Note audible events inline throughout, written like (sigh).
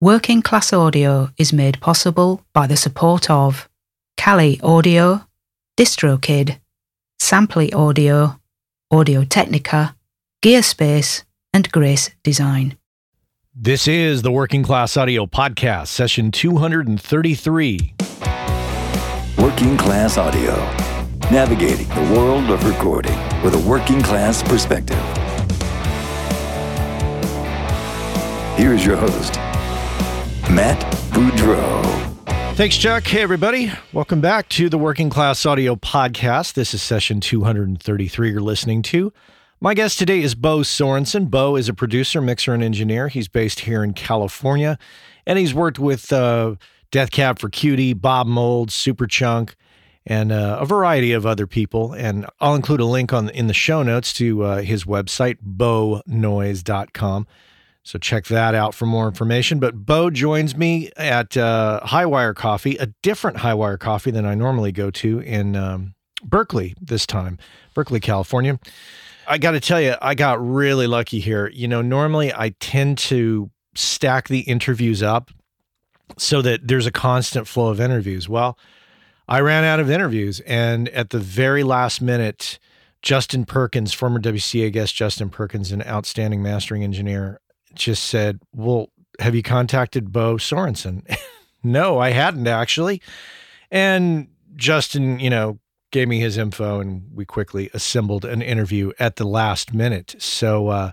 Working Class Audio is made possible by the support of Kali Audio, DistroKid, Samply Audio, Audio Technica, Gearspace, and Grace Design. This is the Working Class Audio Podcast, session 233. Working Class Audio, navigating the world of recording with a working class perspective. Here's your host, Matt Boudreau. Thanks, Chuck. Hey, everybody. Welcome back to the Working Class Audio Podcast. This is session 233 you're listening to. My guest today is Beau Sorenson. Beau is a producer, mixer, and engineer. He's based here in California, and he's worked with uh, Death Cab for Cutie, Bob Mould, Superchunk, and uh, a variety of other people. And I'll include a link on in the show notes to uh, his website, bonoise.com. So check that out for more information. But Beau joins me at uh, Highwire Coffee, a different Highwire Coffee than I normally go to in um, Berkeley this time, Berkeley, California. I got to tell you, I got really lucky here. You know, normally I tend to stack the interviews up so that there's a constant flow of interviews. Well, I ran out of interviews, and at the very last minute, Justin Perkins, former WCA guest Justin Perkins, an outstanding mastering engineer, just said, Well, have you contacted Beau Sorenson? (laughs) no, I hadn't actually. And Justin, you know, gave me his info and we quickly assembled an interview at the last minute. So, uh,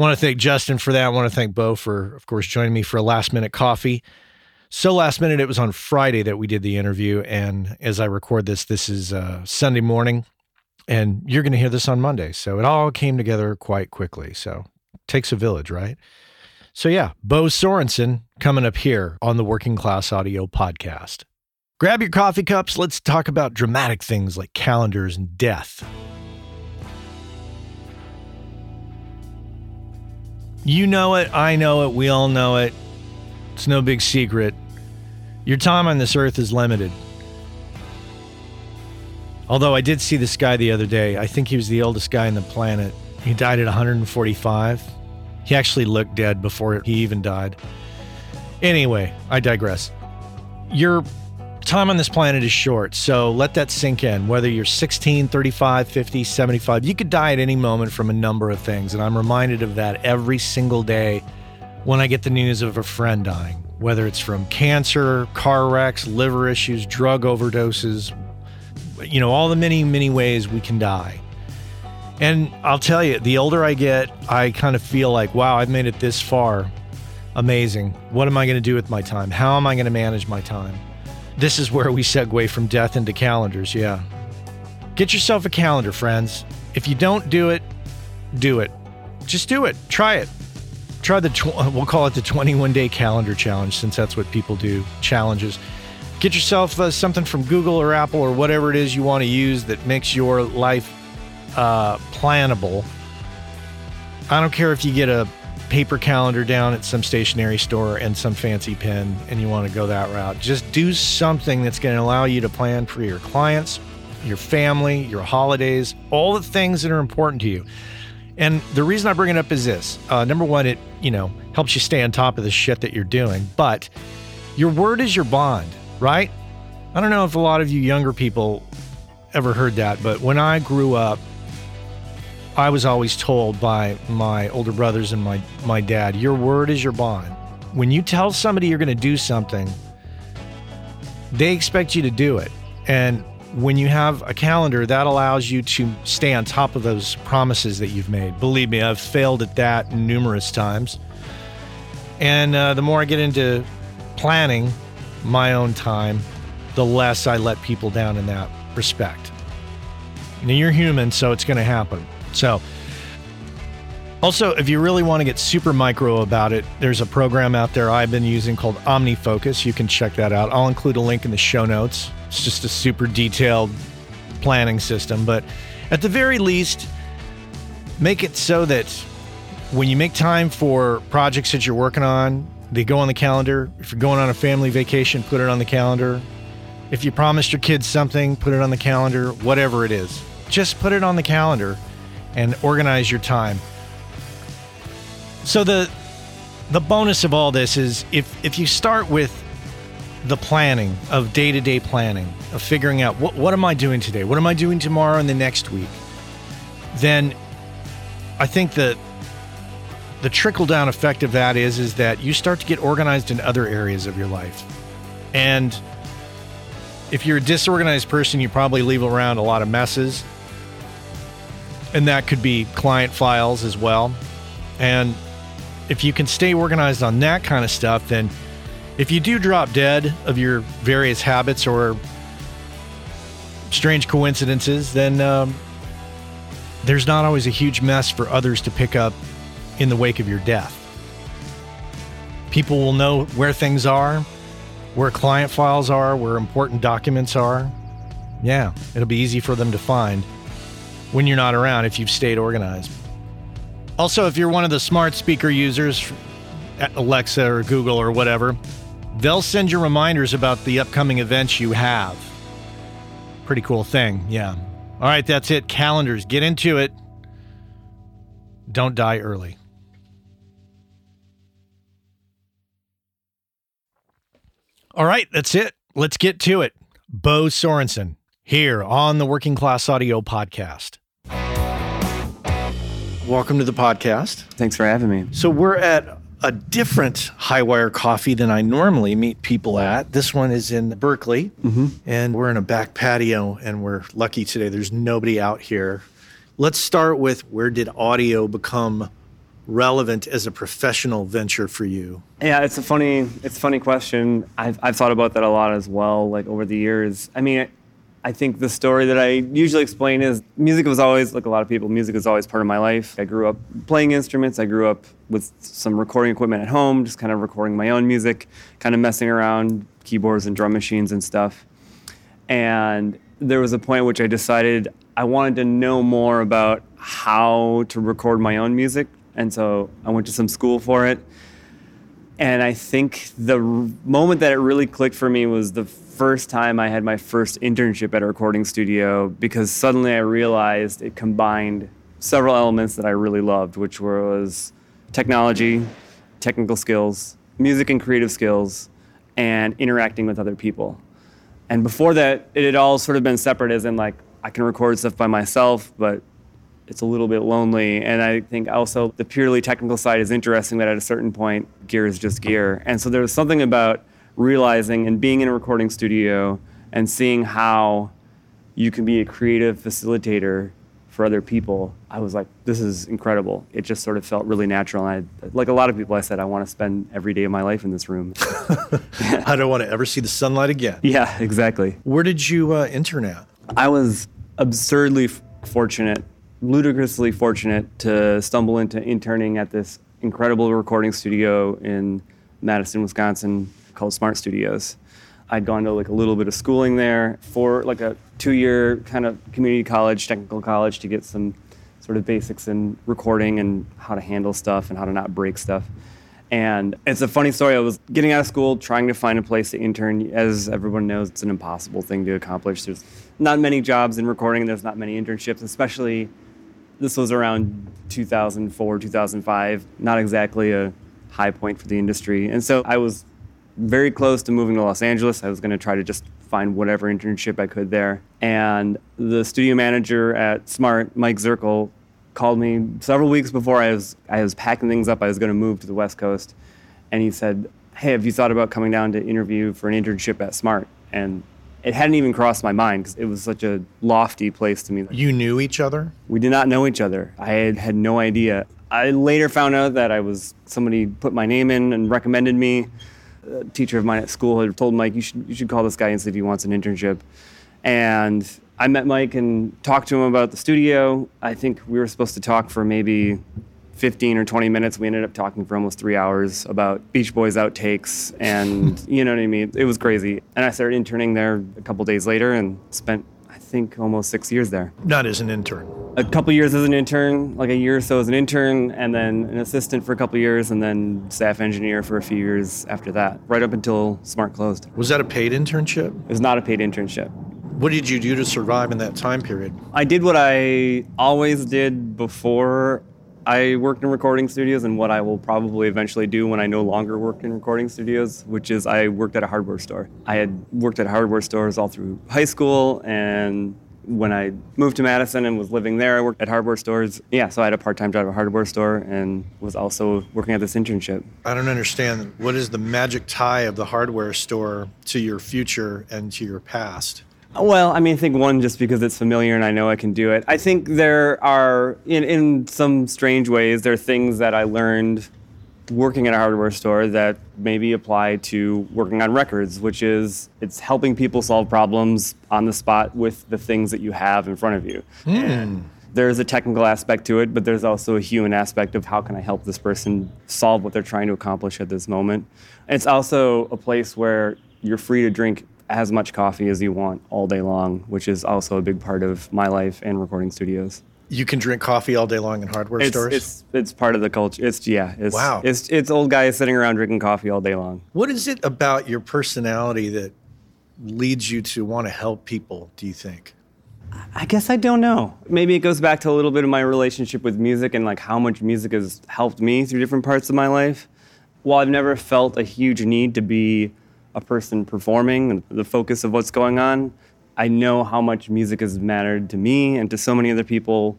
want to thank Justin for that. I want to thank Beau for, of course, joining me for a last minute coffee. So last minute, it was on Friday that we did the interview. And as I record this, this is uh, Sunday morning, and you're going to hear this on Monday. So it all came together quite quickly. So takes a village, right? So yeah, Beau Sorenson coming up here on the Working Class Audio Podcast. Grab your coffee cups. Let's talk about dramatic things like calendars and death. You know it. I know it. We all know it. It's no big secret. Your time on this earth is limited. Although I did see this guy the other day. I think he was the oldest guy on the planet. He died at 145. He actually looked dead before he even died. Anyway, I digress. Your time on this planet is short, so let that sink in. Whether you're 16, 35, 50, 75, you could die at any moment from a number of things. And I'm reminded of that every single day when I get the news of a friend dying, whether it's from cancer, car wrecks, liver issues, drug overdoses, you know, all the many, many ways we can die. And I'll tell you, the older I get, I kind of feel like, wow, I've made it this far. Amazing. What am I going to do with my time? How am I going to manage my time? This is where we segue from death into calendars. Yeah. Get yourself a calendar, friends. If you don't do it, do it. Just do it. Try it. Try the, tw- we'll call it the 21 day calendar challenge since that's what people do challenges. Get yourself uh, something from Google or Apple or whatever it is you want to use that makes your life uh. I don't care if you get a paper calendar down at some stationery store and some fancy pen and you want to go that route. Just do something that's going to allow you to plan for your clients, your family, your holidays, all the things that are important to you. And the reason I bring it up is this: uh, number one, it you know helps you stay on top of the shit that you're doing, but your word is your bond, right? I don't know if a lot of you younger people ever heard that, but when I grew up, I was always told by my older brothers and my, my dad, your word is your bond. When you tell somebody you're going to do something, they expect you to do it. And when you have a calendar, that allows you to stay on top of those promises that you've made. Believe me, I've failed at that numerous times. And uh, the more I get into planning my own time, the less I let people down in that respect. Now, you're human, so it's going to happen. So, also, if you really want to get super micro about it, there's a program out there I've been using called OmniFocus. You can check that out. I'll include a link in the show notes. It's just a super detailed planning system. But at the very least, make it so that when you make time for projects that you're working on, they go on the calendar. If you're going on a family vacation, put it on the calendar. If you promised your kids something, put it on the calendar, whatever it is. Just put it on the calendar and organize your time. So the the bonus of all this is if if you start with the planning of day-to-day planning of figuring out what what am I doing today? What am I doing tomorrow and the next week? Then I think that the trickle down effect of that is is that you start to get organized in other areas of your life. And if you're a disorganized person, you probably leave around a lot of messes. And that could be client files as well. And if you can stay organized on that kind of stuff, then if you do drop dead of your various habits or strange coincidences, then um, there's not always a huge mess for others to pick up in the wake of your death. People will know where things are, where client files are, where important documents are. Yeah, it'll be easy for them to find when you're not around if you've stayed organized. Also, if you're one of the smart speaker users at Alexa or Google or whatever, they'll send you reminders about the upcoming events you have. Pretty cool thing, yeah. All right, that's it. Calendars, get into it. Don't die early. All right, that's it. Let's get to it. Beau Sorenson here on the Working Class Audio Podcast. Welcome to the podcast. Thanks for having me. So, we're at a different Highwire coffee than I normally meet people at. This one is in Berkeley, mm-hmm. and we're in a back patio, and we're lucky today. There's nobody out here. Let's start with where did audio become relevant as a professional venture for you? Yeah, it's a funny, it's a funny question. I've, I've thought about that a lot as well, like over the years. I mean, I think the story that I usually explain is music was always, like a lot of people, music was always part of my life. I grew up playing instruments. I grew up with some recording equipment at home, just kind of recording my own music, kind of messing around keyboards and drum machines and stuff. And there was a point which I decided I wanted to know more about how to record my own music. And so I went to some school for it. And I think the moment that it really clicked for me was the first time I had my first internship at a recording studio because suddenly I realized it combined several elements that I really loved, which were was technology, technical skills, music and creative skills, and interacting with other people. And before that, it had all sort of been separate, as in like I can record stuff by myself, but it's a little bit lonely. And I think also the purely technical side is interesting, but at a certain point, gear is just gear. And so there was something about realizing and being in a recording studio and seeing how you can be a creative facilitator for other people. I was like, this is incredible. It just sort of felt really natural. And I, like a lot of people, I said, I want to spend every day of my life in this room. (laughs) I don't want to ever see the sunlight again. yeah, exactly. Where did you uh, intern at? I was absurdly f- fortunate, ludicrously fortunate to stumble into interning at this incredible recording studio in Madison, Wisconsin called Smart Studios. I'd gone to like a little bit of schooling there for like a two-year kind of community college, technical college to get some sort of basics in recording and how to handle stuff and how to not break stuff. And it's a funny story. I was getting out of school, trying to find a place to intern. As everyone knows, it's an impossible thing to accomplish. There's not many jobs in recording, there's not many internships, especially this was around 2004, 2005. Not exactly a high point for the industry. And so I was very close to moving to Los Angeles. I was going to try to just find whatever internship I could there. And the studio manager at Smart, Mike Zirkel, called me several weeks before I was I was packing things up. I was going to move to the West Coast, and he said, "Hey, have you thought about coming down to interview for an internship at Smart?" And it hadn't even crossed my mind because it was such a lofty place to me. You knew each other? We did not know each other. I had, had no idea. I later found out that I was somebody put my name in and recommended me. A teacher of mine at school had told Mike, "You should you should call this guy and see if he wants an internship." And I met Mike and talked to him about the studio. I think we were supposed to talk for maybe 15 or 20 minutes. We ended up talking for almost three hours about Beach Boys outtakes, and (laughs) you know what I mean. It was crazy. And I started interning there a couple days later and spent, I think, almost six years there. Not as an intern. A couple years as an intern, like a year or so as an intern, and then an assistant for a couple years, and then staff engineer for a few years after that, right up until Smart closed. Was that a paid internship? It was not a paid internship. What did you do to survive in that time period? I did what I always did before I worked in recording studios and what I will probably eventually do when I no longer work in recording studios, which is I worked at a hardware store. I had worked at hardware stores all through high school and when I moved to Madison and was living there, I worked at hardware stores. Yeah, so I had a part-time job at a hardware store and was also working at this internship. I don't understand. What is the magic tie of the hardware store to your future and to your past? Well, I mean, I think one, just because it's familiar and I know I can do it. I think there are, in, in some strange ways, there are things that I learned working at a hardware store that maybe apply to working on records, which is it's helping people solve problems on the spot with the things that you have in front of you. Mm. There's a technical aspect to it, but there's also a human aspect of how can I help this person solve what they're trying to accomplish at this moment. It's also a place where you're free to drink as much coffee as you want all day long, which is also a big part of my life and recording studios. You can drink coffee all day long in hardware it's, stores. It's it's part of the culture. It's yeah. It's, wow. It's it's old guys sitting around drinking coffee all day long. What is it about your personality that leads you to want to help people? Do you think? I guess I don't know. Maybe it goes back to a little bit of my relationship with music and like how much music has helped me through different parts of my life. While I've never felt a huge need to be a person performing and the focus of what's going on, I know how much music has mattered to me and to so many other people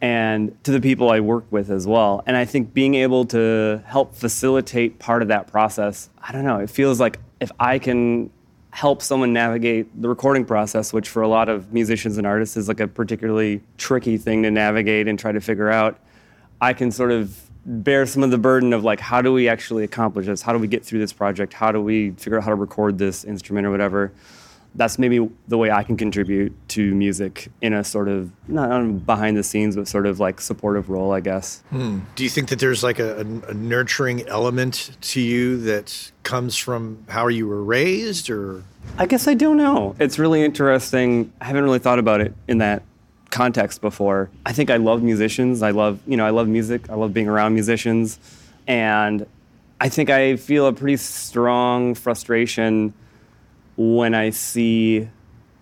and to the people I work with as well. And I think being able to help facilitate part of that process, I don't know, it feels like if I can help someone navigate the recording process, which for a lot of musicians and artists is like a particularly tricky thing to navigate and try to figure out, I can sort of bear some of the burden of like how do we actually accomplish this? How do we get through this project? How do we figure out how to record this instrument or whatever? That's maybe the way I can contribute to music in a sort of not behind the scenes, but sort of like supportive role, I guess. Hmm. Do you think that there's like a, a, a, nurturing element to you that comes from how you were raised, or? I guess I don't know. It's really interesting. I haven't really thought about it in that context before. I think I love musicians. I love, you know, I love music. I love being around musicians. And I think I feel a pretty strong frustration when I see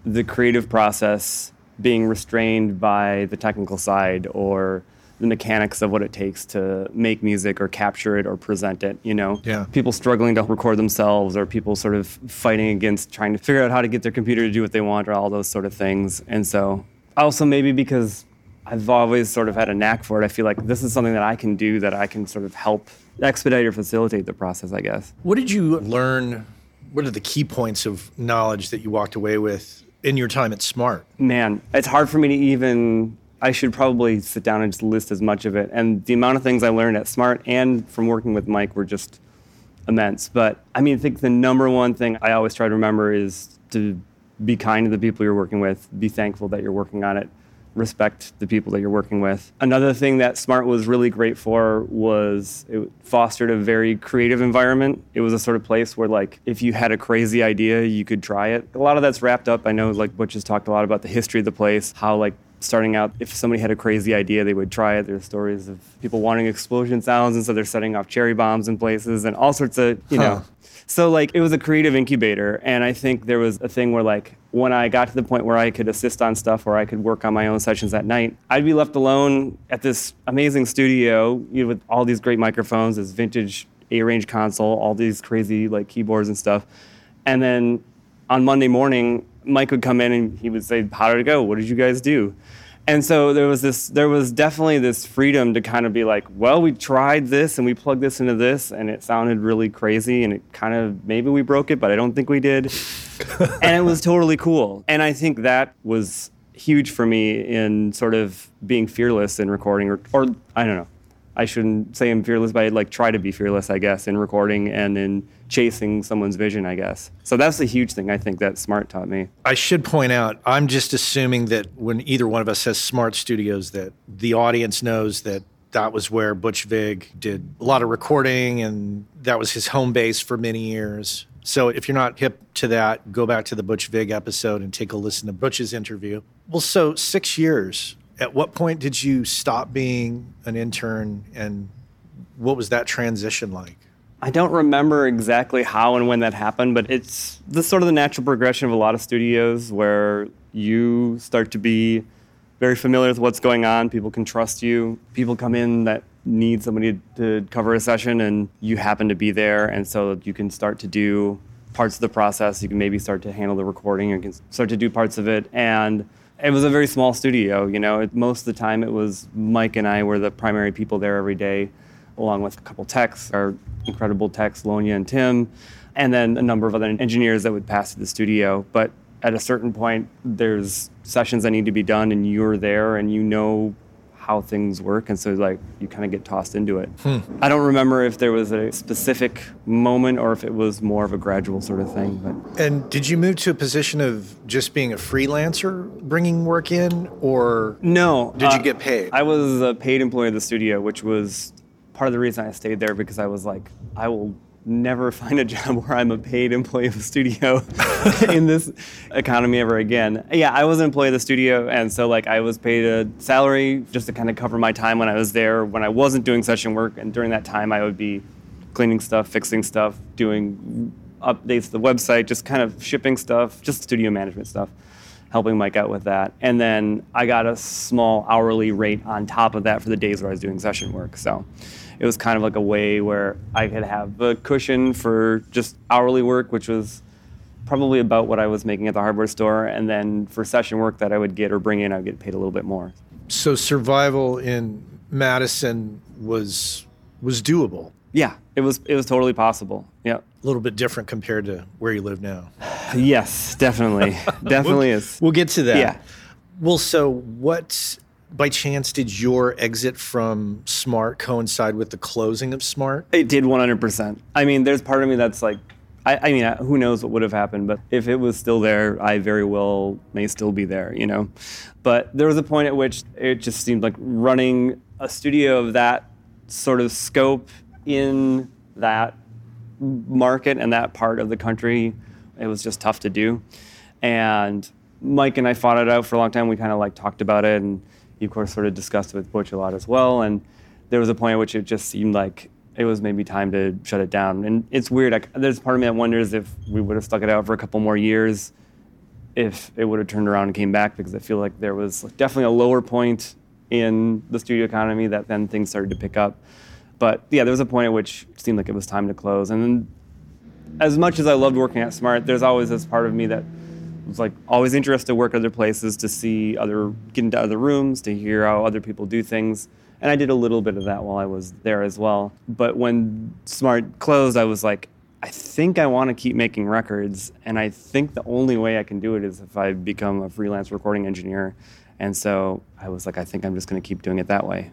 the creative process being restrained by the technical side or the mechanics of what it takes to make music or capture it or present it you know yeah. people struggling to record themselves or people sort of fighting against trying to figure out how to get their computer to do what they want or all those sort of things and so also maybe because I've always sort of had a knack for it. I feel like this is something that I can do that I can sort of help expedite or facilitate the process, I guess. What did you learn? What are the key points of knowledge that you walked away with in your time at Smart? Man, it's hard for me to even. I should probably sit down and just list as much of it. And the amount of things I learned at Smart and from working with Mike were just immense. But I mean, I think the number one thing I always try to remember is to be kind to the people you're working with, be thankful that you're working on it, respect the people that you're working with. Another thing that Smart was really great for was it fostered a very creative environment. It was a sort of place where like if you had a crazy idea, you could try it. A lot of that's wrapped up. I know like Butch has talked a lot about the history of the place, how like starting out, if somebody had a crazy idea, they would try it. There's stories of people wanting explosion sounds, and so they're setting off cherry bombs in places and all sorts of, you Huh. know. So like it was a creative incubator, and I think there was a thing where like when I got to the point where I could assist on stuff, or I could work on my own sessions at night, I'd be left alone at this amazing studio you know, with all these great microphones, this vintage A-range console, all these crazy like keyboards and stuff, and then on Monday morning, Mike would come in and he would say, "How did it go? What did you guys do?" And so there was this, there was definitely this freedom to kind of be like, well, we tried this and we plugged this into this, and it sounded really crazy, and it kind of maybe we broke it, but I don't think we did. (laughs) and it was totally cool. And I think that was huge for me in sort of being fearless in recording, or, or I don't know. I shouldn't say I'm fearless, but I like try to be fearless, I guess, in recording and in chasing someone's vision, I guess. So that's a huge thing I think that Smart taught me. I should point out, I'm just assuming that when either one of us has smart studios, that the audience knows that that was where Butch Vig did a lot of recording and that was his home base for many years. So if you're not hip to that, go back to the Butch Vig episode and take a listen to Butch's interview. Well, so six years. At what point did you stop being an intern and what was that transition like? I don't remember exactly how and when that happened, but it's the sort of the natural progression of a lot of studios where you start to be very familiar with what's going on. People can trust you. People come in that need somebody to cover a session, and you happen to be there, and so you can start to do parts of the process. You can maybe start to handle the recording. You can start to do parts of it, and it was a very small studio. You know, most of the time it was Mike and I were the primary people there every day, along with a couple techs, our incredible techs, Lonya and Tim, and then a number of other engineers that would pass to the studio. But at a certain point, there's sessions that need to be done, and you're there, and you know how things work, and so like you kind of get tossed into it. Hmm. I don't remember if there was a specific moment or if it was more of a gradual sort of thing. But and did you move to a position of just being a freelancer, bringing work in, or no? Did uh, you get paid? I was a paid employee of the studio, which was part of the reason I stayed there because I was like, I will never (laughs) find a job where I'm a paid employee of a studio (laughs) in this economy ever again. Yeah, I was an employee of the studio, and so like I was paid a salary just to kind of cover my time when I was there. When I wasn't doing session work, and during that time, I would be cleaning stuff, fixing stuff, doing updates to the website, just kind of shipping stuff, just studio management stuff. Helping Mike out with that. And then I got a small hourly rate on top of that for the days where I was doing session work. So it was kind of like a way where I could have a cushion for just hourly work, which was probably about what I was making at the hardware store, and then for session work that I would get or bring in, I would get paid a little bit more. So survival in Madison was was doable. Yeah, it was it was totally possible. Yeah. A little bit different compared to where you live now. (sighs) yes, definitely. (laughs) definitely we'll, is. We'll get to that. Yeah. Well, so what by chance did your exit from Smart coincide with the closing of Smart? It did 100%. I mean, there's part of me that's like, I, I, mean, who knows what would have happened, but if it was still there, I very well may still be there, you know? But there was a point at which it just seemed like running a studio of that sort of scope in that market and that part of the country, it was just tough to do. And Mike and I fought it out for a long time. We kind of like talked about it and of course sort of discussed it with Butch a lot as well. And there was a point at which it just seemed like it was maybe time to shut it down. And it's weird. Like, there's part of me that wonders if we would have stuck it out for a couple more years, if it would have turned around and came back, because I feel like there was definitely a lower point in the studio economy that then things started to pick up. But yeah, there was a point at which it seemed like it was time to close. And then, as much as I loved working at Smart, there's always this part of me that was like always interested to work other places, to see other, get into other rooms, to hear how other people do things. And I did a little bit of that while I was there as well. But when Smart closed, I was like, I think I want to keep making records. And I think the only way I can do it is if I become a freelance recording engineer. And so I was like, I think I'm just going to keep doing it that way.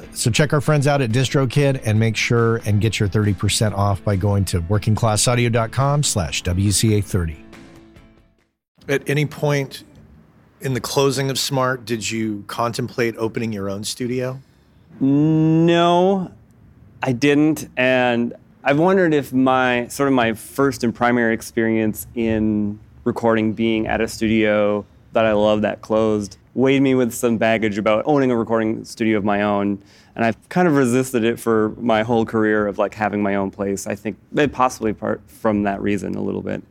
So check our friends out at DistroKid and make sure and get your 30% off by going to workingclassaudio.com slash WCA30. At any point in the closing of Smart, did you contemplate opening your own studio? No, I didn't. And I've wondered if my sort of my first and primary experience in recording being at a studio that I love that closed weighed me with some baggage about owning a recording studio of my own and I've kind of resisted it for my whole career of like having my own place. I think possibly part from that reason a little bit.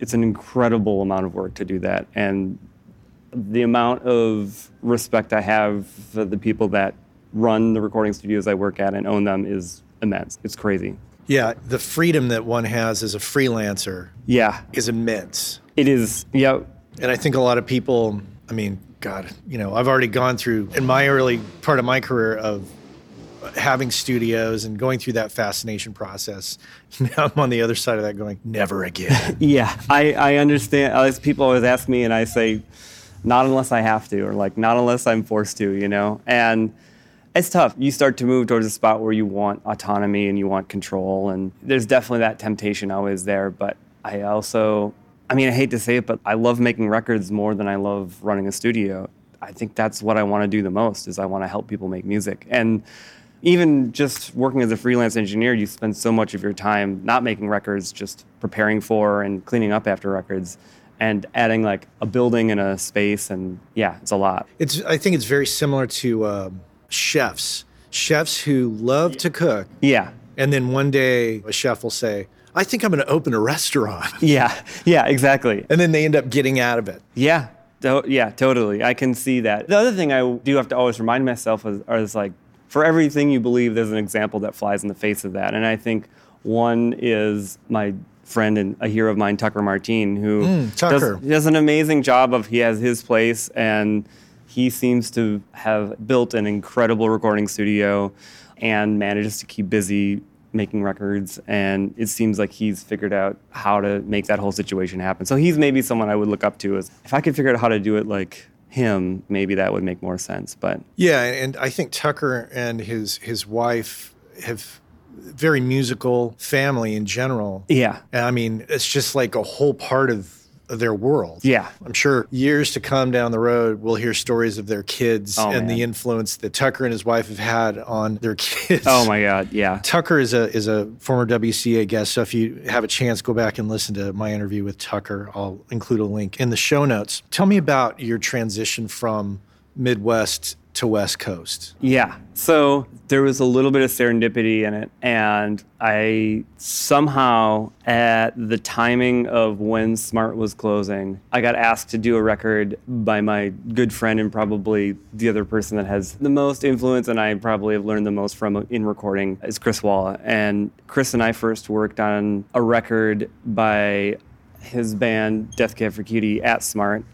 It's an incredible amount of work to do that, and the amount of respect I have for the people that run the recording studios I work at and own them is immense. It's crazy. Yeah, the freedom that one has as a freelancer yeah. is immense. It is. Yeah. And I think a lot of people, I mean, God, you know, I've already gone through in my early part of my career of having studios and going through that fascination process. (laughs) Now I'm on the other side of that going, never again. (laughs) yeah, I, I understand. As people always ask me, and I say, not unless I have to, or like, not unless I'm forced to, you know? And it's tough. You start to move towards a spot where you want autonomy and you want control. And there's definitely that temptation always there. But I also, I mean, I hate to say it, but I love making records more than I love running a studio. I think that's what I want to do the most is I want to help people make music. And even just working as a freelance engineer, you spend so much of your time not making records, just preparing for and cleaning up after records and adding like a building and a space and yeah it's a lot. It's i think it's very similar to um, chefs. Chefs who love to cook. Yeah. And then one day a chef will say i think i'm going to open a restaurant. (laughs) Yeah. Yeah exactly. And then they end up getting out of it. Yeah. Yeah totally. I can see that. The other thing i do have to always remind myself is, is like for everything you believe there's an example that flies in the face of that and i think one is my friend and a hero of mine, Tucker Martine, who Mm, Tucker. Does, does an amazing job of he has his place and he seems to have built an incredible recording studio and manages to keep busy making records and it seems like he's figured out how to make that whole situation happen. So he's maybe someone I would look up to as if I could figure out how to do it like him, maybe that would make more sense. But Yeah, and I think Tucker and his his wife have very musical family in general. yeah. And I mean, it's just like a whole part of of their world. Yeah. I'm sure years to come down the road, we'll hear stories of their kids Oh, and the influence that Tucker and his wife have had on their (laughs) kids. Oh my god, yeah. Tucker is a is a former WCA guest, so if you have a chance, go back and listen to my interview with Tucker. I'll include a link in the show notes. Tell me about your transition from Midwest to West Coast. Yeah. So there was a little bit of serendipity in it. And I somehow, at the timing of when Smart was closing, I got asked to do a record by my good friend and probably the other person that has the most influence and I probably have learned the most from in recording is Chris Walla. And Chris and I first worked on a record by his band Death Cab for Cutie at Smart.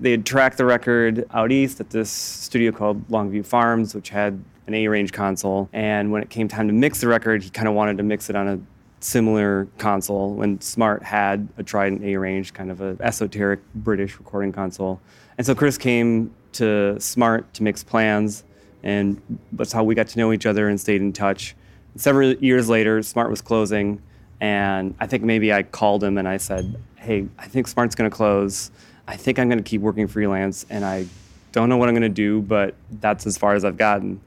They had tracked the record out east at this studio called Longview Farms, which had an A range console. And when it came time to mix the record, he kind of wanted to mix it on a similar console when Smart had a Trident A range, kind of an esoteric British recording console. And so Chris came to Smart to mix plans, and that's how we got to know each other and stayed in touch. Several years later, Smart was closing, and I think maybe I called him and I said, Hey, I think Smart's gonna close. I think I'm gonna keep working freelance, and I don't know what I'm gonna do, but that's as far as I've gotten.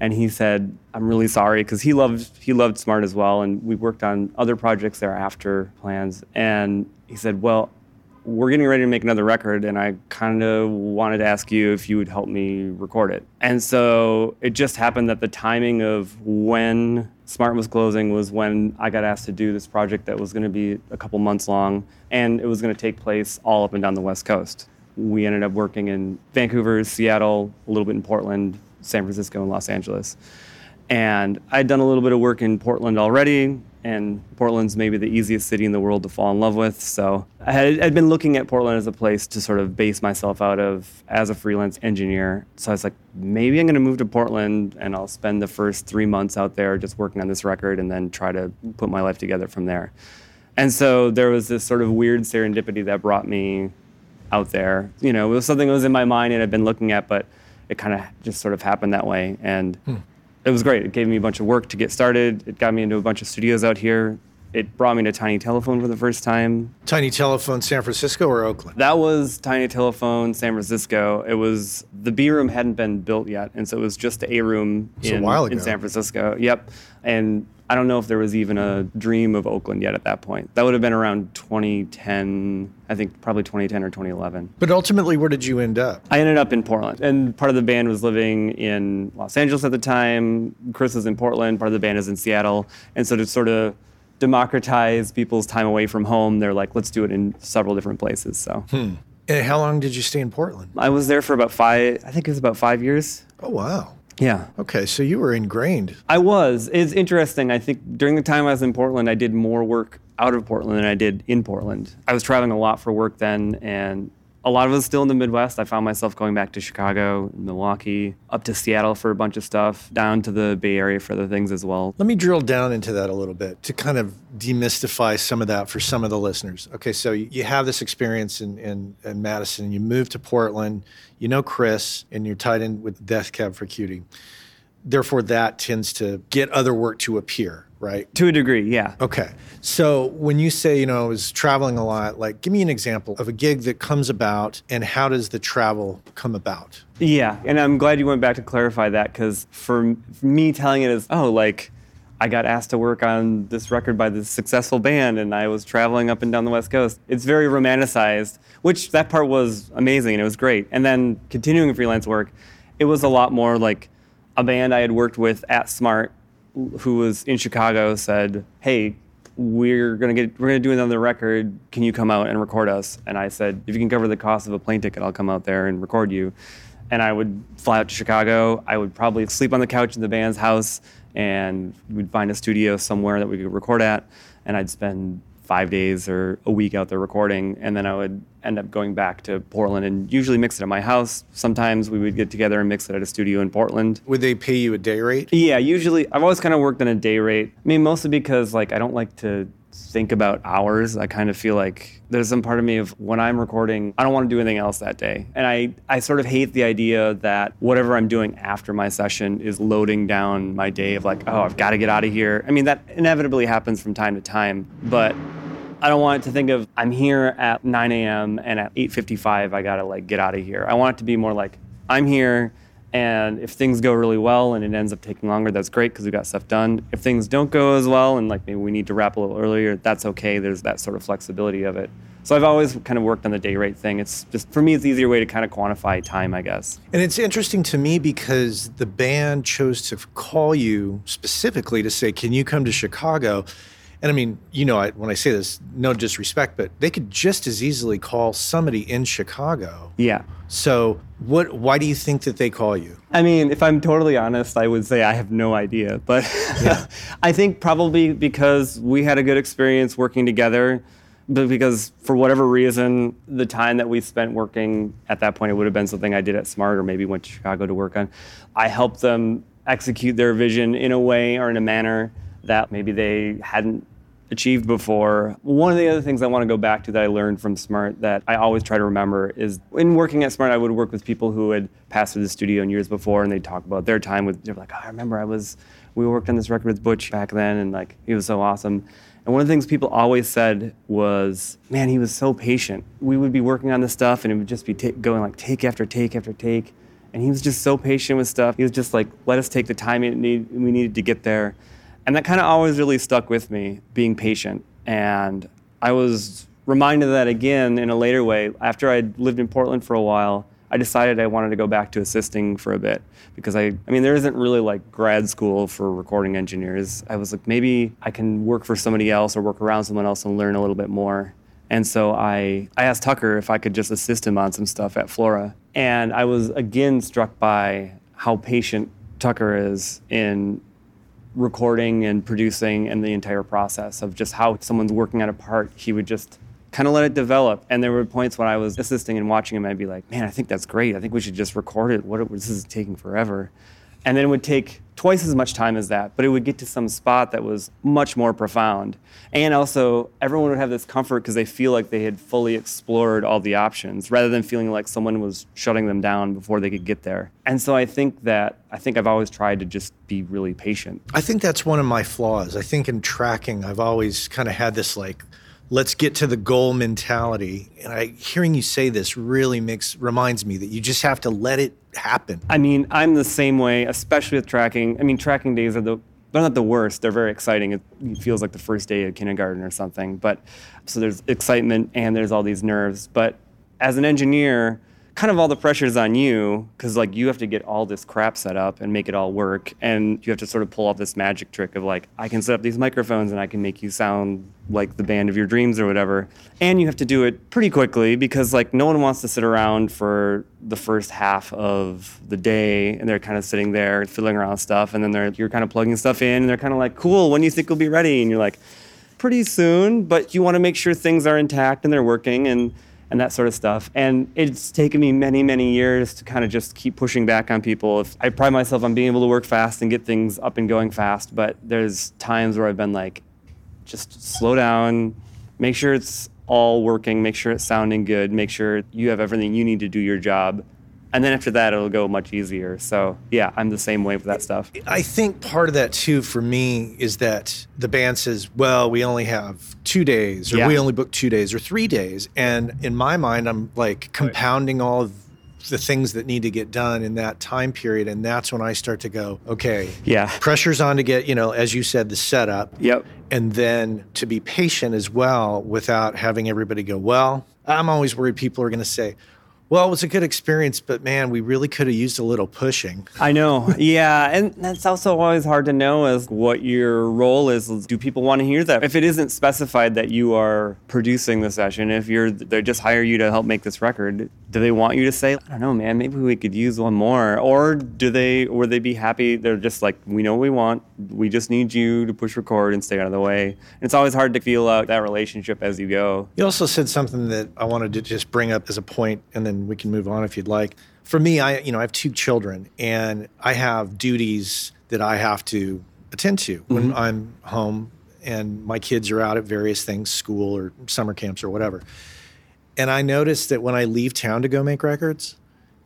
And he said, "I'm really sorry," because he loved he loved Smart as well, and we worked on other projects thereafter plans. And he said, "Well, we're getting ready to make another record, and I kind of wanted to ask you if you would help me record it." And so it just happened that the timing of when Smart was closing was when I got asked to do this project that was going to be a couple months long, and it was going to take place all up and down the West Coast. We ended up working in Vancouver, Seattle, a little bit in Portland, San Francisco, and Los Angeles. And I'd done a little bit of work in Portland already, and Portland's maybe the easiest city in the world to fall in love with. So I had, I'd been looking at Portland as a place to sort of base myself out of as a freelance engineer. So I was like, maybe I'm going to move to Portland and I'll spend the first three months out there just working on this record and then try to put my life together from there. And so there was this sort of weird serendipity that brought me out there. You know, it was something that was in my mind and I'd been looking at, but it kind of just sort of happened that way. And hmm. It was great. It gave me a bunch of work to get started. It got me into a bunch of studios out here. It brought me to Tiny Telephone for the first time. Tiny Telephone, San Francisco or Oakland? That was Tiny Telephone, San Francisco. It was the B room hadn't been built yet, and so it was just the A room a in, while in. San Francisco. Yep. And I don't know if there was even a dream of Oakland yet at that point. That would have been around 2010, I think probably 2010 or 2011. But ultimately, where did you end up? I ended up in Portland, and part of the band was living in Los Angeles at the time. Chris was in Portland. Part of the band is in Seattle, and so to sort of democratize people's time away from home, they're like, let's do it in several different places. So hmm. And how long did you stay in Portland? I was there for about five. I think it was about five years. Oh, wow. Yeah. Okay, so you were ingrained. I was. It's interesting. I think during the time I was in Portland, I did more work out of Portland than I did in Portland. I was traveling a lot for work then, and a lot of was still in the Midwest. I found myself going back to Chicago, Milwaukee, up to Seattle for a bunch of stuff, down to the Bay Area for other things as well. Let me drill down into that a little bit to kind of demystify some of that for some of the listeners. Okay, so you you have this experience in, in, in Madison, you move to Portland, you know Chris, and you're tied in with Death Cab for Cutie. therefore that tends to get other work to appear, right? To a degree, yeah. Okay. So when you say, you know, I was traveling a lot, like give me an example of a gig that comes about and how does the travel come about? Yeah, and I'm glad you went back to clarify that because for, me telling it as, oh, like I got asked to work on this record by this successful band and I was traveling up and down the West Coast. It's very romanticized, which that part was amazing and it was great. And then continuing freelance work, it was a lot more like a band I had worked with at Smart who was in Chicago said, "Hey, we're gonna get we're gonna do another record. Can you come out and record us?" And I said, "If you can cover the cost of a plane ticket, I'll come out there and record you." And I would fly out to Chicago. I would probably sleep on the couch in the band's house, and we'd find a studio somewhere that we could record at. And I'd spend five days or a week out there recording, and then I would end up going back to Portland and usually mix it at my house. Sometimes we would get together and mix it at a studio in Portland. Would they pay you a day rate? Yeah, usually I've always kind of worked on a day rate. I mean, mostly because like I don't like to think about hours. I kind of feel like there's some part of me of when I'm recording, I don't want to do anything else that day. And I, I sort of hate the idea that whatever I'm doing after my session is loading down my day of like, oh, I've got to get out of here. I mean, that inevitably happens from time to time, but I don't want it to think of I'm here at 9 a.m. and at 8:55 I gotta like get out of here. I want it to be more like I'm here, and if things go really well and it ends up taking longer, that's great because we got stuff done. If things don't go as well and like maybe we need to wrap a little earlier, that's okay. There's that sort of flexibility of it. So I've always kind of worked on the day rate thing. It's just for me, it's easier way to kind of quantify time, I guess. And it's interesting to me because the band chose to call you specifically to say, "Can you come to Chicago?" And I mean, you know, I, when I say this, no disrespect, but they could just as easily call somebody in Chicago. Yeah. So, what? Why do you think that they call you? I mean, if I'm totally honest, I would say I have no idea. But yeah. (laughs) I think probably because we had a good experience working together, but because for whatever reason, the time that we spent working at that point, it would have been something I did at Smart or maybe went to Chicago to work on. I helped them execute their vision in a way or in a manner that maybe they hadn't achieved before. One of the other things I want to go back to that I learned from Smart that I always try to remember is in working at Smart, I would work with people who had passed through the studio in years before and they'd talk about their time with, they're like, oh, I remember I was, we worked on this record with Butch back then and like, he was so awesome. And one of the things people always said was, man, he was so patient. We would be working on this stuff and it would just be going like take after take after take. And he was just so patient with stuff. He was just like, let us take the time we needed to get there. And that kind of always really stuck with me, being patient. And I was reminded of that again in a later way. After I'd lived in Portland for a while, I decided I wanted to go back to assisting for a bit because I, I mean, there isn't really like grad school for recording engineers. I was like, maybe I can work for somebody else or work around someone else and learn a little bit more. And so I, I asked Tucker if I could just assist him on some stuff at Flora. And I was again struck by how patient Tucker is in recording and producing and the entire process of just how someone's working on a part. He would just kind of let it develop. And there were points when I was assisting and watching him, I'd be like, man, I think that's great. I think we should just record it. What this is taking forever. And then it would take twice as much time as that, but it would get to some spot that was much more profound. And also, everyone would have this comfort because they feel like they had fully explored all the options rather than feeling like someone was shutting them down before they could get there. And so I think that, I think I've always tried to just be really patient. I think that's one of my flaws. I think in tracking, I've always kind of had this like, let's get to the goal mentality. And I hearing you say this really makes reminds me that you just have to let it happen. I mean, I'm the same way, especially with tracking. I mean, tracking days are the they're not the worst. They're very exciting. It, feels like the first day of kindergarten or something. But so there's excitement and there's all these nerves. But as an engineer, kind of all the pressure's on you because like you have to get all this crap set up and make it all work and you have to sort of pull off this magic trick of like i can set up these microphones and i can make you sound like the band of your dreams or whatever and you have to do it pretty quickly because like no one wants to sit around for the first half of the day and they're kind of sitting there fiddling around stuff and then they're you're kind of plugging stuff in and they're kind of like cool when do you think we'll be ready? And you're like pretty soon but you want to make sure things are intact and they're working and and that sort of stuff. And it's taken me many, many years to kind of just keep pushing back on people. If I pride myself on being able to work fast and get things up and going fast, but there's times where I've been like, just slow down, make sure it's all working, make sure it's sounding good, make sure you have everything you need to do your job. And then after that, it'll go much easier. So yeah, I'm the same way with that stuff. I think part of that too for me is that the band says, well, we only have two days, or Yeah. we only book two days, or three days. And in my mind, I'm like compounding all of the things that need to get done in that time period. And that's when I start to go, okay, Yeah. pressure's on to get, you know, as you said, the setup. Yep. And then to be patient as well without having everybody go, well, I'm always worried people are going to say, well, it was a good experience, but man, we really could have used a little pushing. I know. (laughs) Yeah. And that's also always hard to know is what your role is. Do people want to hear that? If it isn't specified that you are producing the session, if you're they just hire you to help make this record, do they want you to say, I don't know, man, maybe we could use one more? Or do they would they be happy? They're just like, we know what we want. We just need you to push record and stay out of the way. And it's always hard to feel out that relationship as you go. You also said something that I wanted to just bring up as a point, and then we can move on if you'd like. For me, I you know I have two children, and I have duties that I have to attend to when mm-hmm. I'm home, and my kids are out at various things, school or summer camps or whatever. And I noticed that when I leave town to go make records,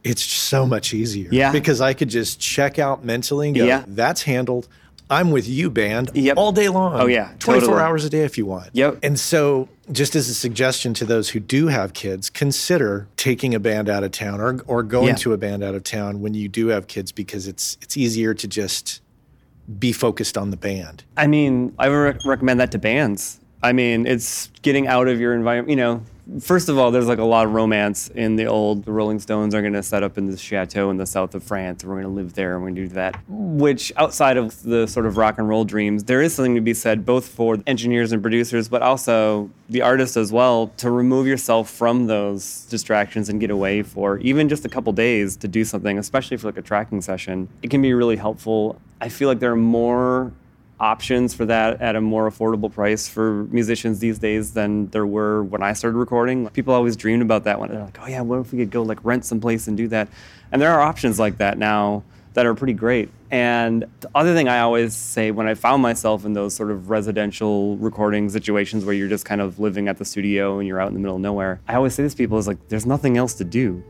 it's so much easier. Yeah. Because I could just check out mentally and go, Yeah. that's handled. I'm with you, band, Yep. all day long. Oh, yeah, 24 totally. hours a day if you want. Yep. And so, just as a suggestion to those who do have kids, consider taking a band out of town or, or going Yeah. to a band out of town when you do have kids because it's it's easier to just be focused on the band. I mean, I would rec- recommend that to bands. I mean, it's getting out of your environment. You know, first of all, there's like a lot of romance in the old. The Rolling Stones are going to set up in this chateau in the south of France, we're going to live there, and we're going to do that. Which, outside of the sort of rock and roll dreams, there is something to be said both for engineers and producers, but also the artist as well, to remove yourself from those distractions and get away for even just a couple days to do something, especially for like a tracking session. It can be really helpful. I feel like there are more options for that at a more affordable price for musicians these days than there were when I started recording. People always dreamed about that one. they're like, oh yeah, what if we could go like rent some place and do that? And there are options like that now that are pretty great. And the other thing I always say when I found myself in those sort of residential recording situations where you're just kind of living at the studio and you're out in the middle of nowhere, I always say this to people is like, there's nothing else to do.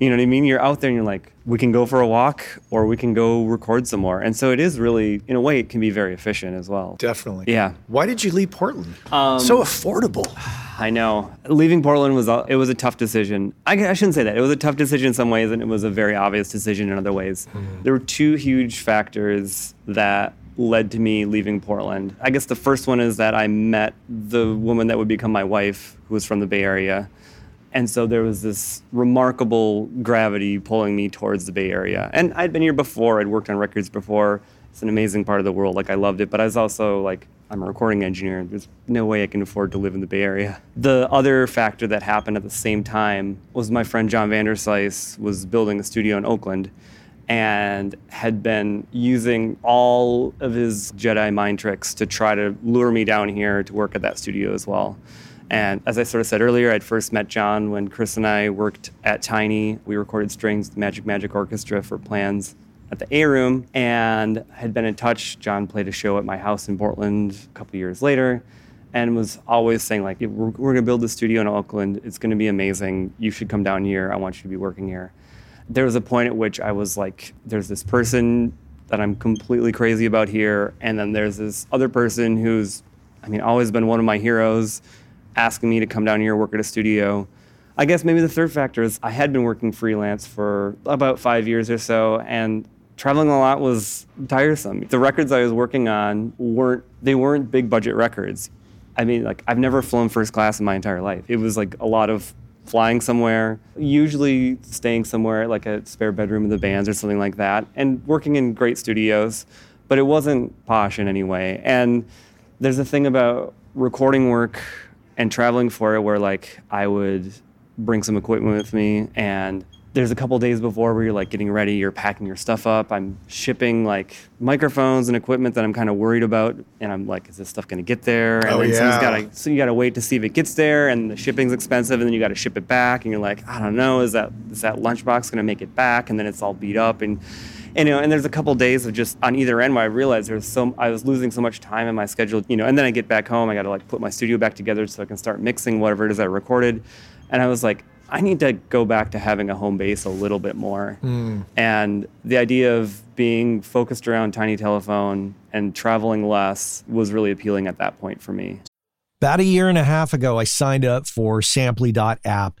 You know what I mean? You're out there and you're like, we can go for a walk or we can go record some more. And so it is really, in a way, it can be very efficient as well. Definitely. Yeah. Why did you leave Portland? Um, so affordable. (sighs) I know. Leaving Portland was a, it was a tough decision. I, I shouldn't say that. It was a tough decision in some ways, and it was a very obvious decision in other ways. There were two huge factors that led to me leaving Portland. I guess the first one is that I met the woman that would become my wife, who was from the Bay Area. And so there was this remarkable gravity pulling me towards the Bay Area. And I'd been here before, I'd worked on records before. It's an amazing part of the world. Like, I loved it. But I was also like, I'm a recording engineer. There's no way I can afford to live in the Bay Area. The other factor that happened at the same time was my friend John Vanderslice was building a studio in Oakland and had been using all of his Jedi mind tricks to try to lure me down here to work at that studio as well. And as I sort of said earlier, I'd first met John when Chris and I worked at Tiny. We recorded strings, the Magik*Magik Orchestra for plans at the A Room, and had been in touch. John played a show at my house in Portland a couple years later, and was always saying like, "We're, we're going to build a studio in Oakland. It's going to be amazing. You should come down here. I want you to be working here." There was a point at which I was like, "There's this person that I'm completely crazy about here, and then there's this other person who's, I mean, always been one of my heroes." Asking me to come down here work at a studio. I guess maybe the third factor is I had been working freelance for about five years or so, and traveling a lot was tiresome. The records I was working on weren't they weren't big budget records. I mean, like I've never flown first class in my entire life. It was like a lot of flying somewhere, usually staying somewhere like a spare bedroom in the bands or something like that, and working in great studios. But it wasn't posh in any way. And there's a thing about recording work and traveling for it where like I would bring some equipment with me and there's a couple days before where you're like getting ready, you're packing your stuff up. I'm shipping like microphones and equipment that I'm kind of worried about, and I'm like, is this stuff going to get there? And Oh, then yeah. gotta, so you got to wait to see if it gets there, and the shipping's expensive, and then you got to ship it back, and you're like, I don't know, is that is that lunchbox going to make it back? And then it's all beat up, and and, you know, and there's a couple days of just on either end where I realized there's so I was losing so much time in my schedule, you know, and then I get back home, I got to like put my studio back together so I can start mixing whatever it is I recorded, and I was like, I need to go back to having a home base a little bit more. Mm. And the idea of being focused around Tiny Telephone and traveling less was really appealing at that point for me. About a year and a half ago, I signed up for Samply.app,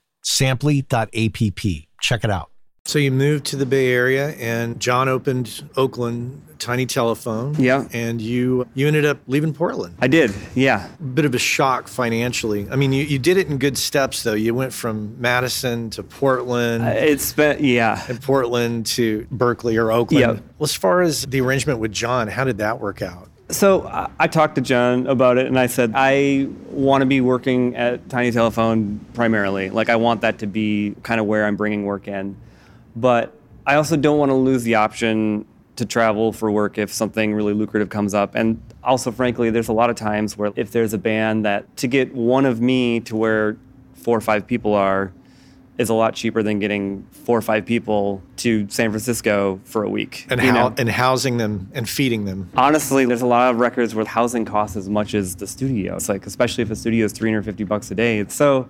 Samply.app. Check it out. So you moved to the Bay Area, and John opened Oakland Tiny Telephone. Yeah. and you you ended up leaving Portland. I did, yeah. bit of a shock financially. I mean, you, you did it in good steps, though. You went from Madison to Portland. Uh, it's been, yeah. and Portland to Berkeley or Oakland. Yeah. Well, as far as the arrangement with John, how did that work out? So I- talked to John about it, and I said I want to be working at Tiny Telephone primarily. Like I want that to be kind of where I'm bringing work in, but I also don't want to lose the option to travel for work if something really lucrative comes up. And also, frankly, there's a lot of times where if there's a band that to get one of me to where four or five people are is a lot cheaper than getting four or five people to San Francisco for a week. And how know? and housing them and feeding them. Honestly, there's a lot of records where housing costs as much as the studio. It's like, especially if a studio is 350 bucks a day. So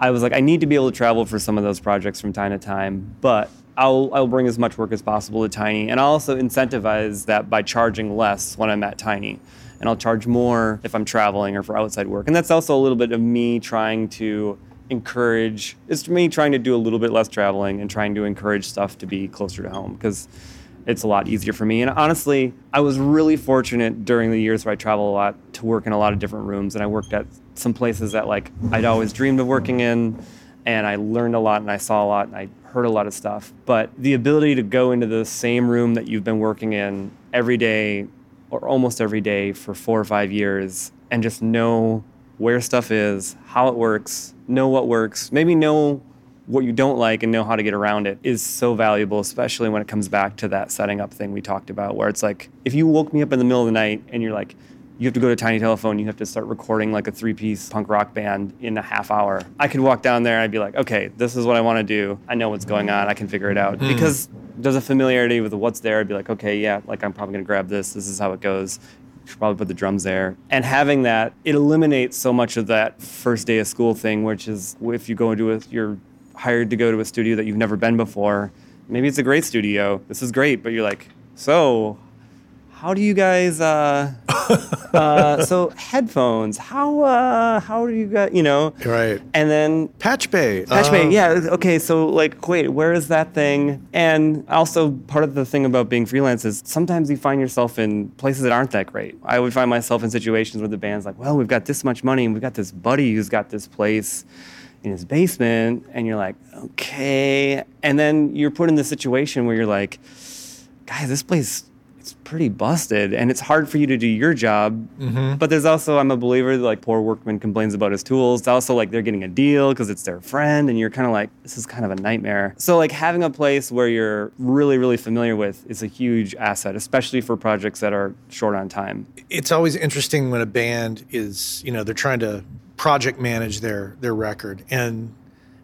I was like, I need to be able to travel for some of those projects from time to time, but I'll, I'll bring as much work as possible to Tiny. And I'll also incentivize that by charging less when I'm at Tiny. And I'll charge more if I'm traveling or for outside work. And that's also a little bit of me trying to encourage, it's me trying to do a little bit less traveling and trying to encourage stuff to be closer to home. Because it's a lot easier for me. And honestly, I was really fortunate during the years where I travel a lot to work in a lot of different rooms. And I worked at some places that like I'd always dreamed of working in. And I learned a lot and I saw a lot and I heard a lot of stuff. But the ability to go into the same room that you've been working in every day or almost every day for four or five years and just know where stuff is, how it works, know what works, maybe know what you don't like and know how to get around it is so valuable, especially when it comes back to that setting up thing we talked about, where it's like if you woke me up in the middle of the night and you're like, you have to go to Tiny Telephone, you have to start recording like a three piece punk rock band in a half hour. I could walk down there and I'd be like, okay, this is what I want to do. I know what's going on. I can figure it out. Hmm. Because there's a familiarity with what's there. I'd be like, okay, yeah, like I'm probably going to grab this. This is how it goes. Should probably put the drums there. And having that, it eliminates so much of that first day of school thing, which is if you go into a, you're hired to go to a studio that you've never been before. Maybe it's a great studio. This is great, but you're like, so how do you guys uh, (laughs) uh so headphones how uh how do you guys you know Right. and then Patch Bay. Patch Bay, Uh, yeah. Okay, so like, wait, where is that thing? And also, part of the thing about being freelance is sometimes you find yourself in places that aren't that great. I would find myself in situations where the band's like, well, we've got this much money and we've got this buddy who's got this place in his basement. And you're like, okay. And then you're put in this situation where you're like, guys, this place pretty busted and it's hard for you to do your job. Mm-hmm. But there's also, I'm a believer that like poor workman complains about his tools. It's also like they're getting a deal because it's their friend and you're kind of like, this is kind of a nightmare. So like having a place where you're really, really familiar with is a huge asset, especially for projects that are short on time. it's always interesting when a band is, you know, they're trying to project manage their their record and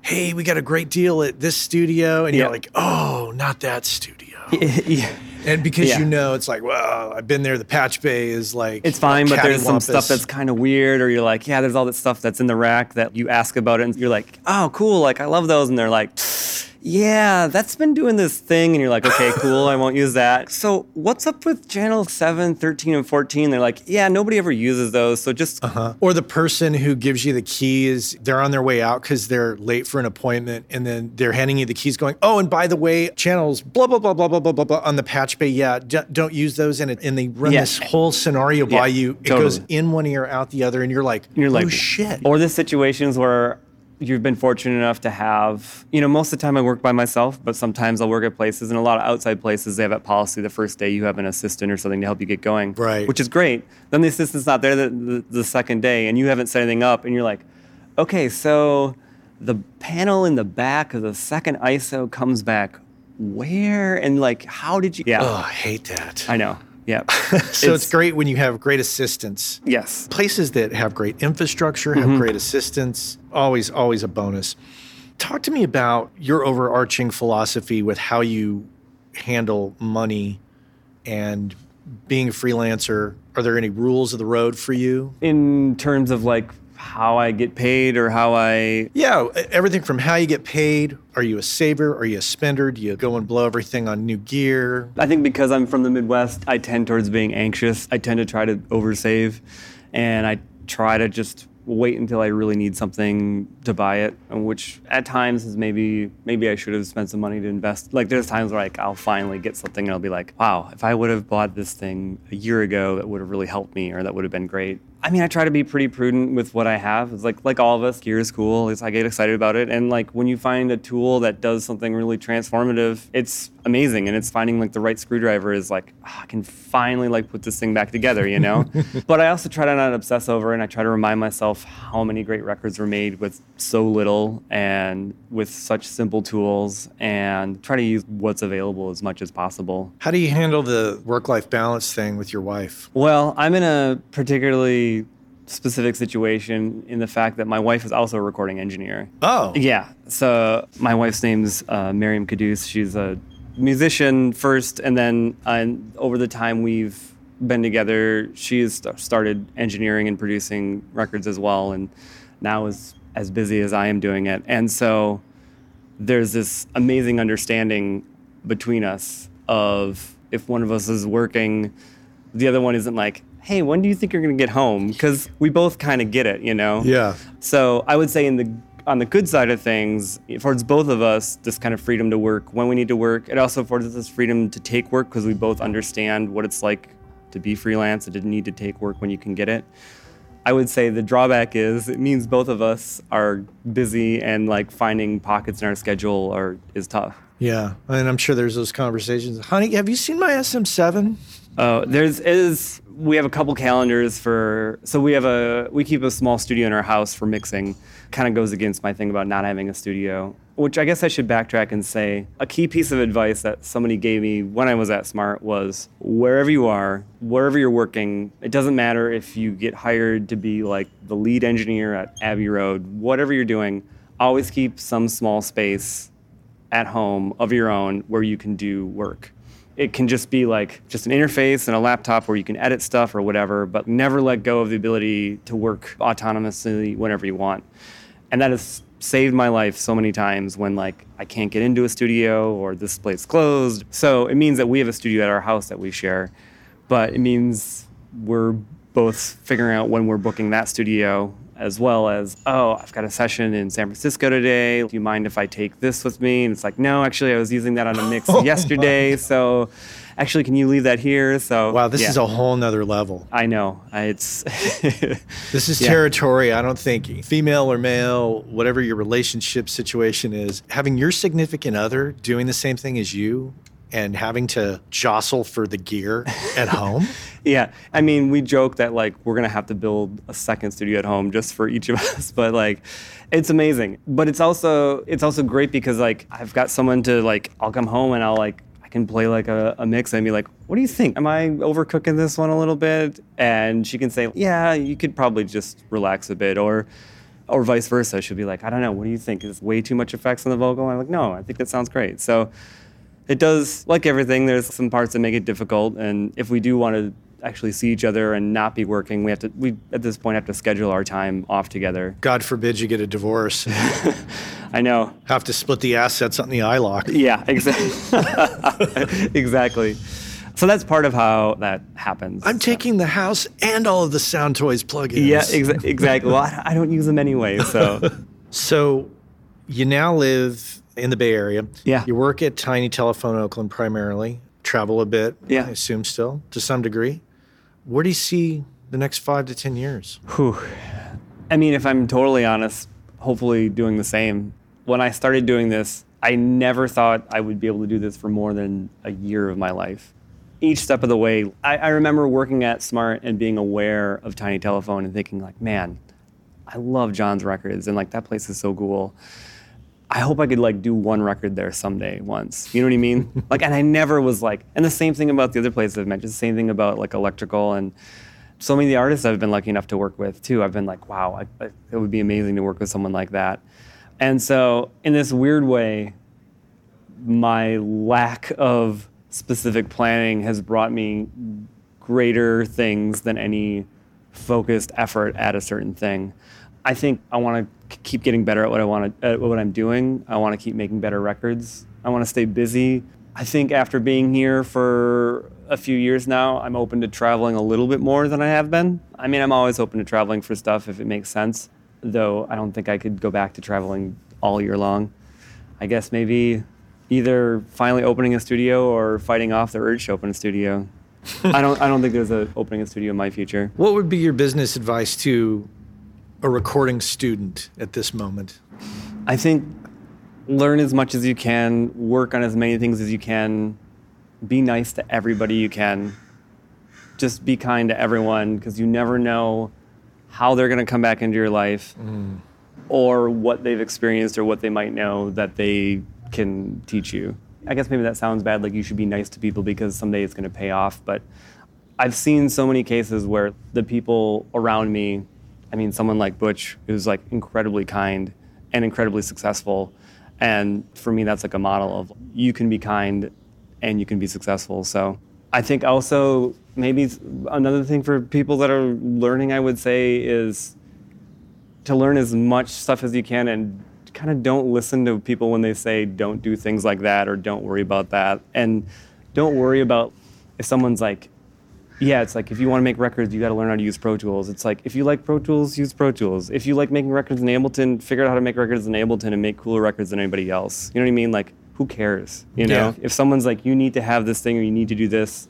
hey, we got a great deal at this studio and you're like, "Oh, not that studio." (laughs) yeah. And because Yeah. you know it's like, "Well, I've been there, the Patch Bay is like It's fine, but there's some stuff that's kind of weird, or you're like, yeah, there's all that stuff that's in the rack that you ask about it, and you're like, oh, cool, like I love those, and they're like, yeah, that's been doing this thing. And you're like, okay, cool, I won't use that. (laughs) So what's up with channel 7, 13, and 14? They're like, yeah, nobody ever uses those. So just, Uh-huh. Or the person who gives you the keys, they're on their way out because they're late for an appointment, and then they're handing you the keys, going, "Oh, and by the way, channels blah blah blah blah blah blah blah blah on the patch bay. Yeah, d- don't use those." And it, and they run Yeah. this whole scenario by Yeah, you. It goes in one ear, out the other, and you're like, you're like, "Oh shit!" Or the situations where you've been fortunate enough to have, you know, most of the time I work by myself, but sometimes I'll work at places and a lot of outside places, they have that policy the first day you have an assistant or something to help you get going. Right. Which is great. Then the assistant's not there the, the, the second day and you haven't set anything up and you're like, okay, so the panel in the back of the second ISO comes back where? And like, how did you? Yeah. oh, I hate that. I know. Yeah. (laughs) so it's, great when you have great assistance. Yes. places that have great infrastructure have mm-hmm. great assistance always always a bonus talk to me about your overarching philosophy with how you handle money and being a freelancer are there any rules of the road for you In terms of like how I get paid or how I yeah everything from how you get paid are you a saver are you a spender do you go and blow everything on new gear I think because I'm from the Midwest, I tend towards being anxious. I tend to try to oversave, and I try to just wait until I really need something to buy it. Which at times is maybe maybe I should have spent some money to invest. Like there's times where like I'll finally get something and I'll be like, wow, if I would have bought this thing a year ago, that would have really helped me, or that would have been great. I mean, I try to be pretty prudent with what I have. It's like like all of us, gear is cool. It's, I get excited about it, and like when you find a tool that does something really transformative, it's amazing. And it's finding like the right screwdriver is like "Ah, I can finally like put this thing back together, you know. (laughs) but I also try to not obsess over, it, and I try to remind myself how many great records were made with so little and with such simple tools, and try to use what's available as much as possible. how do you handle the work-life balance thing with your wife Well, I'm in a particularly specific situation in the fact that my wife is also a recording engineer. oh Yeah. So my wife's name's uh, Maryam Qudus. She's a musician first, and then uh, over the time we've been together, she's st- started engineering and producing records as well, and now is as busy as I am doing it. And so there's this amazing understanding between us of if one of us is working, the other one isn't like, hey, when do you think you're going to get home? Because we both kind of get it, you know? yeah So I would say in the on the good side of things, it affords both of us this kind of freedom to work when we need to work. It also affords us freedom to take work because we both understand what it's like to be freelance and to need to take work when you can get it. I would say the drawback is it means both of us are busy and like finding pockets in our schedule are is tough. Yeah, and I'm sure there's those conversations. Honey, have you seen my SM7? Uh, there's is we have a couple calendars for so we have a we keep a small studio in our house for mixing. Kind of goes against my thing about not having a studio, which I guess I should backtrack and say a key piece of advice that somebody gave me when I was at Smart was wherever you are, wherever you're working, it doesn't matter if you get hired to be like the lead engineer at Abbey Road, whatever you're doing, always keep some small space at home of your own where you can do work. It can just be like just an interface and a laptop where you can edit stuff or whatever, but never let go of the ability to work autonomously whenever you want. And that has saved my life so many times when like I can't get into a studio or this place closed. So it means that we have a studio at our house that we share, but it means we're both figuring out when we're booking that studio as well as, oh, I've got a session in San Francisco today. Do you mind if I take this with me? And it's like, no, actually, I was using that on a (laughs) mix oh yesterday. So actually, can you leave that here? So, Wow, this yeah. is a whole nother level. I know. It's. (laughs) This is Yeah. territory. I don't think female or male, whatever your relationship situation is, having your significant other doing the same thing as you and having to jostle for the gear at (laughs) home. Yeah, I mean, we joke that like we're gonna have to build a second studio at home just for each of (laughs) us, but like, it's amazing. But it's also it's also great because like I've got someone to like I'll come home and I'll like I can play like a, a mix and be like, what do you think? Am I overcooking this one a little bit? And she can say, yeah, you could probably just relax a bit, or or vice versa. She'll be like, I don't know, what do you think? Is way too much effects on the vocal? I'm like, no, I think that sounds great. So it does like everything there's some parts that make it difficult and if we do want to actually see each other and not be working. We have to we at this point have to schedule our time off together. God forbid you get a divorce. (laughs) I know. Have to split the assets on the iLok. Yeah, exactly. (laughs) exactly. So that's part of how that happens. I'm taking the house and all of the Soundtoys plugins. Yeah, exa- exactly. Well, I, I don't use them anyway, so (laughs) So you now live in the Bay Area. Yeah. You work at Tiny Telephone Oakland primarily, travel a bit, Yeah. I assume still, to some degree. Where do you see the next five to 10 years? Whew. I mean, if I'm totally honest, hopefully doing the same. When I started doing this, I never thought I would be able to do this for more than a year of my life. Each step of the way, I, I remember working at Smart and being aware of Tiny Telephone and thinking, like, man, I love John's records and like that place is so cool. I hope I could like do one record there someday once. You know what I mean? (laughs) like, and I never was like, and the same thing about the other places I've mentioned, the same thing about like electrical and so many of the artists I've been lucky enough to work with too. I've been like, wow, I, I, it would be amazing to work with someone like that. And so, in this weird way, my lack of specific planning has brought me greater things than any focused effort at a certain thing. I think I want to keep getting better at what I want to, at what I'm doing. I want to keep making better records. I want to stay busy. I think after being here for a few years now, I'm open to traveling a little bit more than I have been. I mean, I'm always open to traveling for stuff if it makes sense, though I don't think I could go back to traveling all year long. I guess maybe either finally opening a studio or fighting off the urge to open a studio. (laughs) I don't I don't think there's a opening a studio in my future. What would be your business advice to a recording student at this moment? I think learn as much as you can, work on as many things as you can, be nice to everybody you can. Just be kind to everyone because you never know how they're going to come back into your life mm-hmm. or what they've experienced or what they might know that they can teach you. I guess maybe that sounds bad, like you should be nice to people because someday it's going to pay off. But I've seen so many cases where the people around me, I mean, someone like Butch, who's like incredibly kind and incredibly successful. And for me, that's like a model of you can be kind and you can be successful. So I think also maybe another thing for people that are learning, I would say, is to learn as much stuff as you can and kind of don't listen to people when they say don't do things like that or don't worry about that. And don't worry about if someone's like, yeah, it's like if you want to make records, you got to learn how to use Pro Tools. It's like if you like Pro Tools, use Pro Tools. If you like making records in Ableton, figure out how to make records in Ableton and make cooler records than anybody else. You know what I mean? Like, who cares? You know, Yeah. if someone's like, you need to have this thing or you need to do this,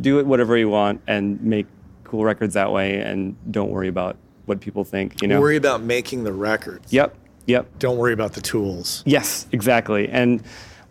do it whatever you want and make cool records that way, and don't worry about what people think. You know? Worry about making the records. Yep. Yep. Don't worry about the tools. Yes, exactly. And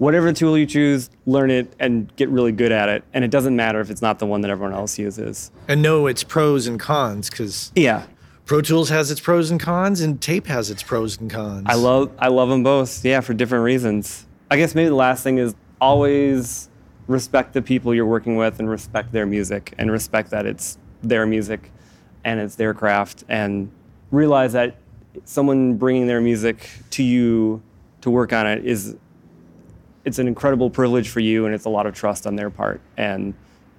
whatever tool you choose, learn it and get really good at it. And it doesn't matter if it's not the one that everyone else uses. And know its pros and cons because Yeah. Pro Tools has its pros and cons and tape has its pros and cons. I love I love them both. Yeah, for different reasons. I guess maybe the last thing is always respect the people you're working with and respect their music and respect that it's their music and it's their craft and realize that someone bringing their music to you to work on it is it's an incredible privilege for you and it's a lot of trust on their part and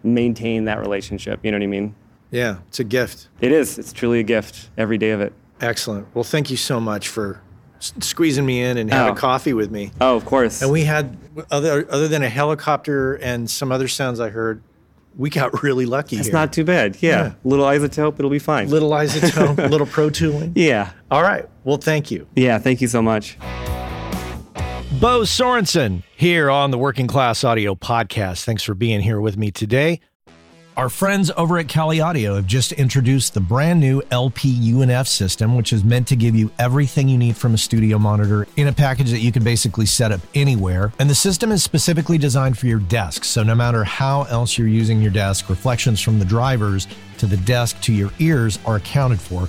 maintain that relationship you know what i mean Yeah, it's a gift. it is it's truly a gift every day of it Excellent. Well, thank you so much for squeezing me in and having Oh. coffee with me. oh of course And we had other other than a helicopter and some other sounds I heard, we got really lucky it's not too bad yeah. Yeah. little iZotope it'll be fine little iZotope, (laughs) little pro tooling. yeah All right. Well, thank you. yeah thank you so much Beau Sorenson here on the Working Class Audio Podcast. Thanks for being here with me today. Our friends over at Kali Audio have just introduced the brand new LP UNF system, which is meant to give you everything you need from a studio monitor in a package that you can basically set up anywhere. And the system is specifically designed for your desk. So no matter how else you're using your desk, reflections from the drivers to the desk to your ears are accounted for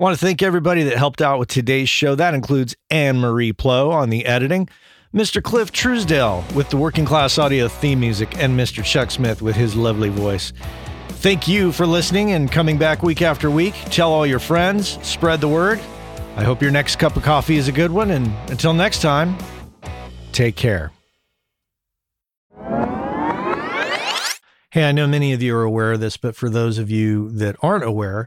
I want to thank everybody that helped out with today's show. That includes Anne Marie Plo on the editing, Mr. Cliff Truesdale with the Working Class Audio theme music, and Mr. Chuck Smith with his lovely voice. Thank you for listening and coming back week after week. Tell all your friends, spread the word. I hope your next cup of coffee is a good one. And until next time, take care. Hey, I know many of you are aware of this, but for those of you that aren't aware,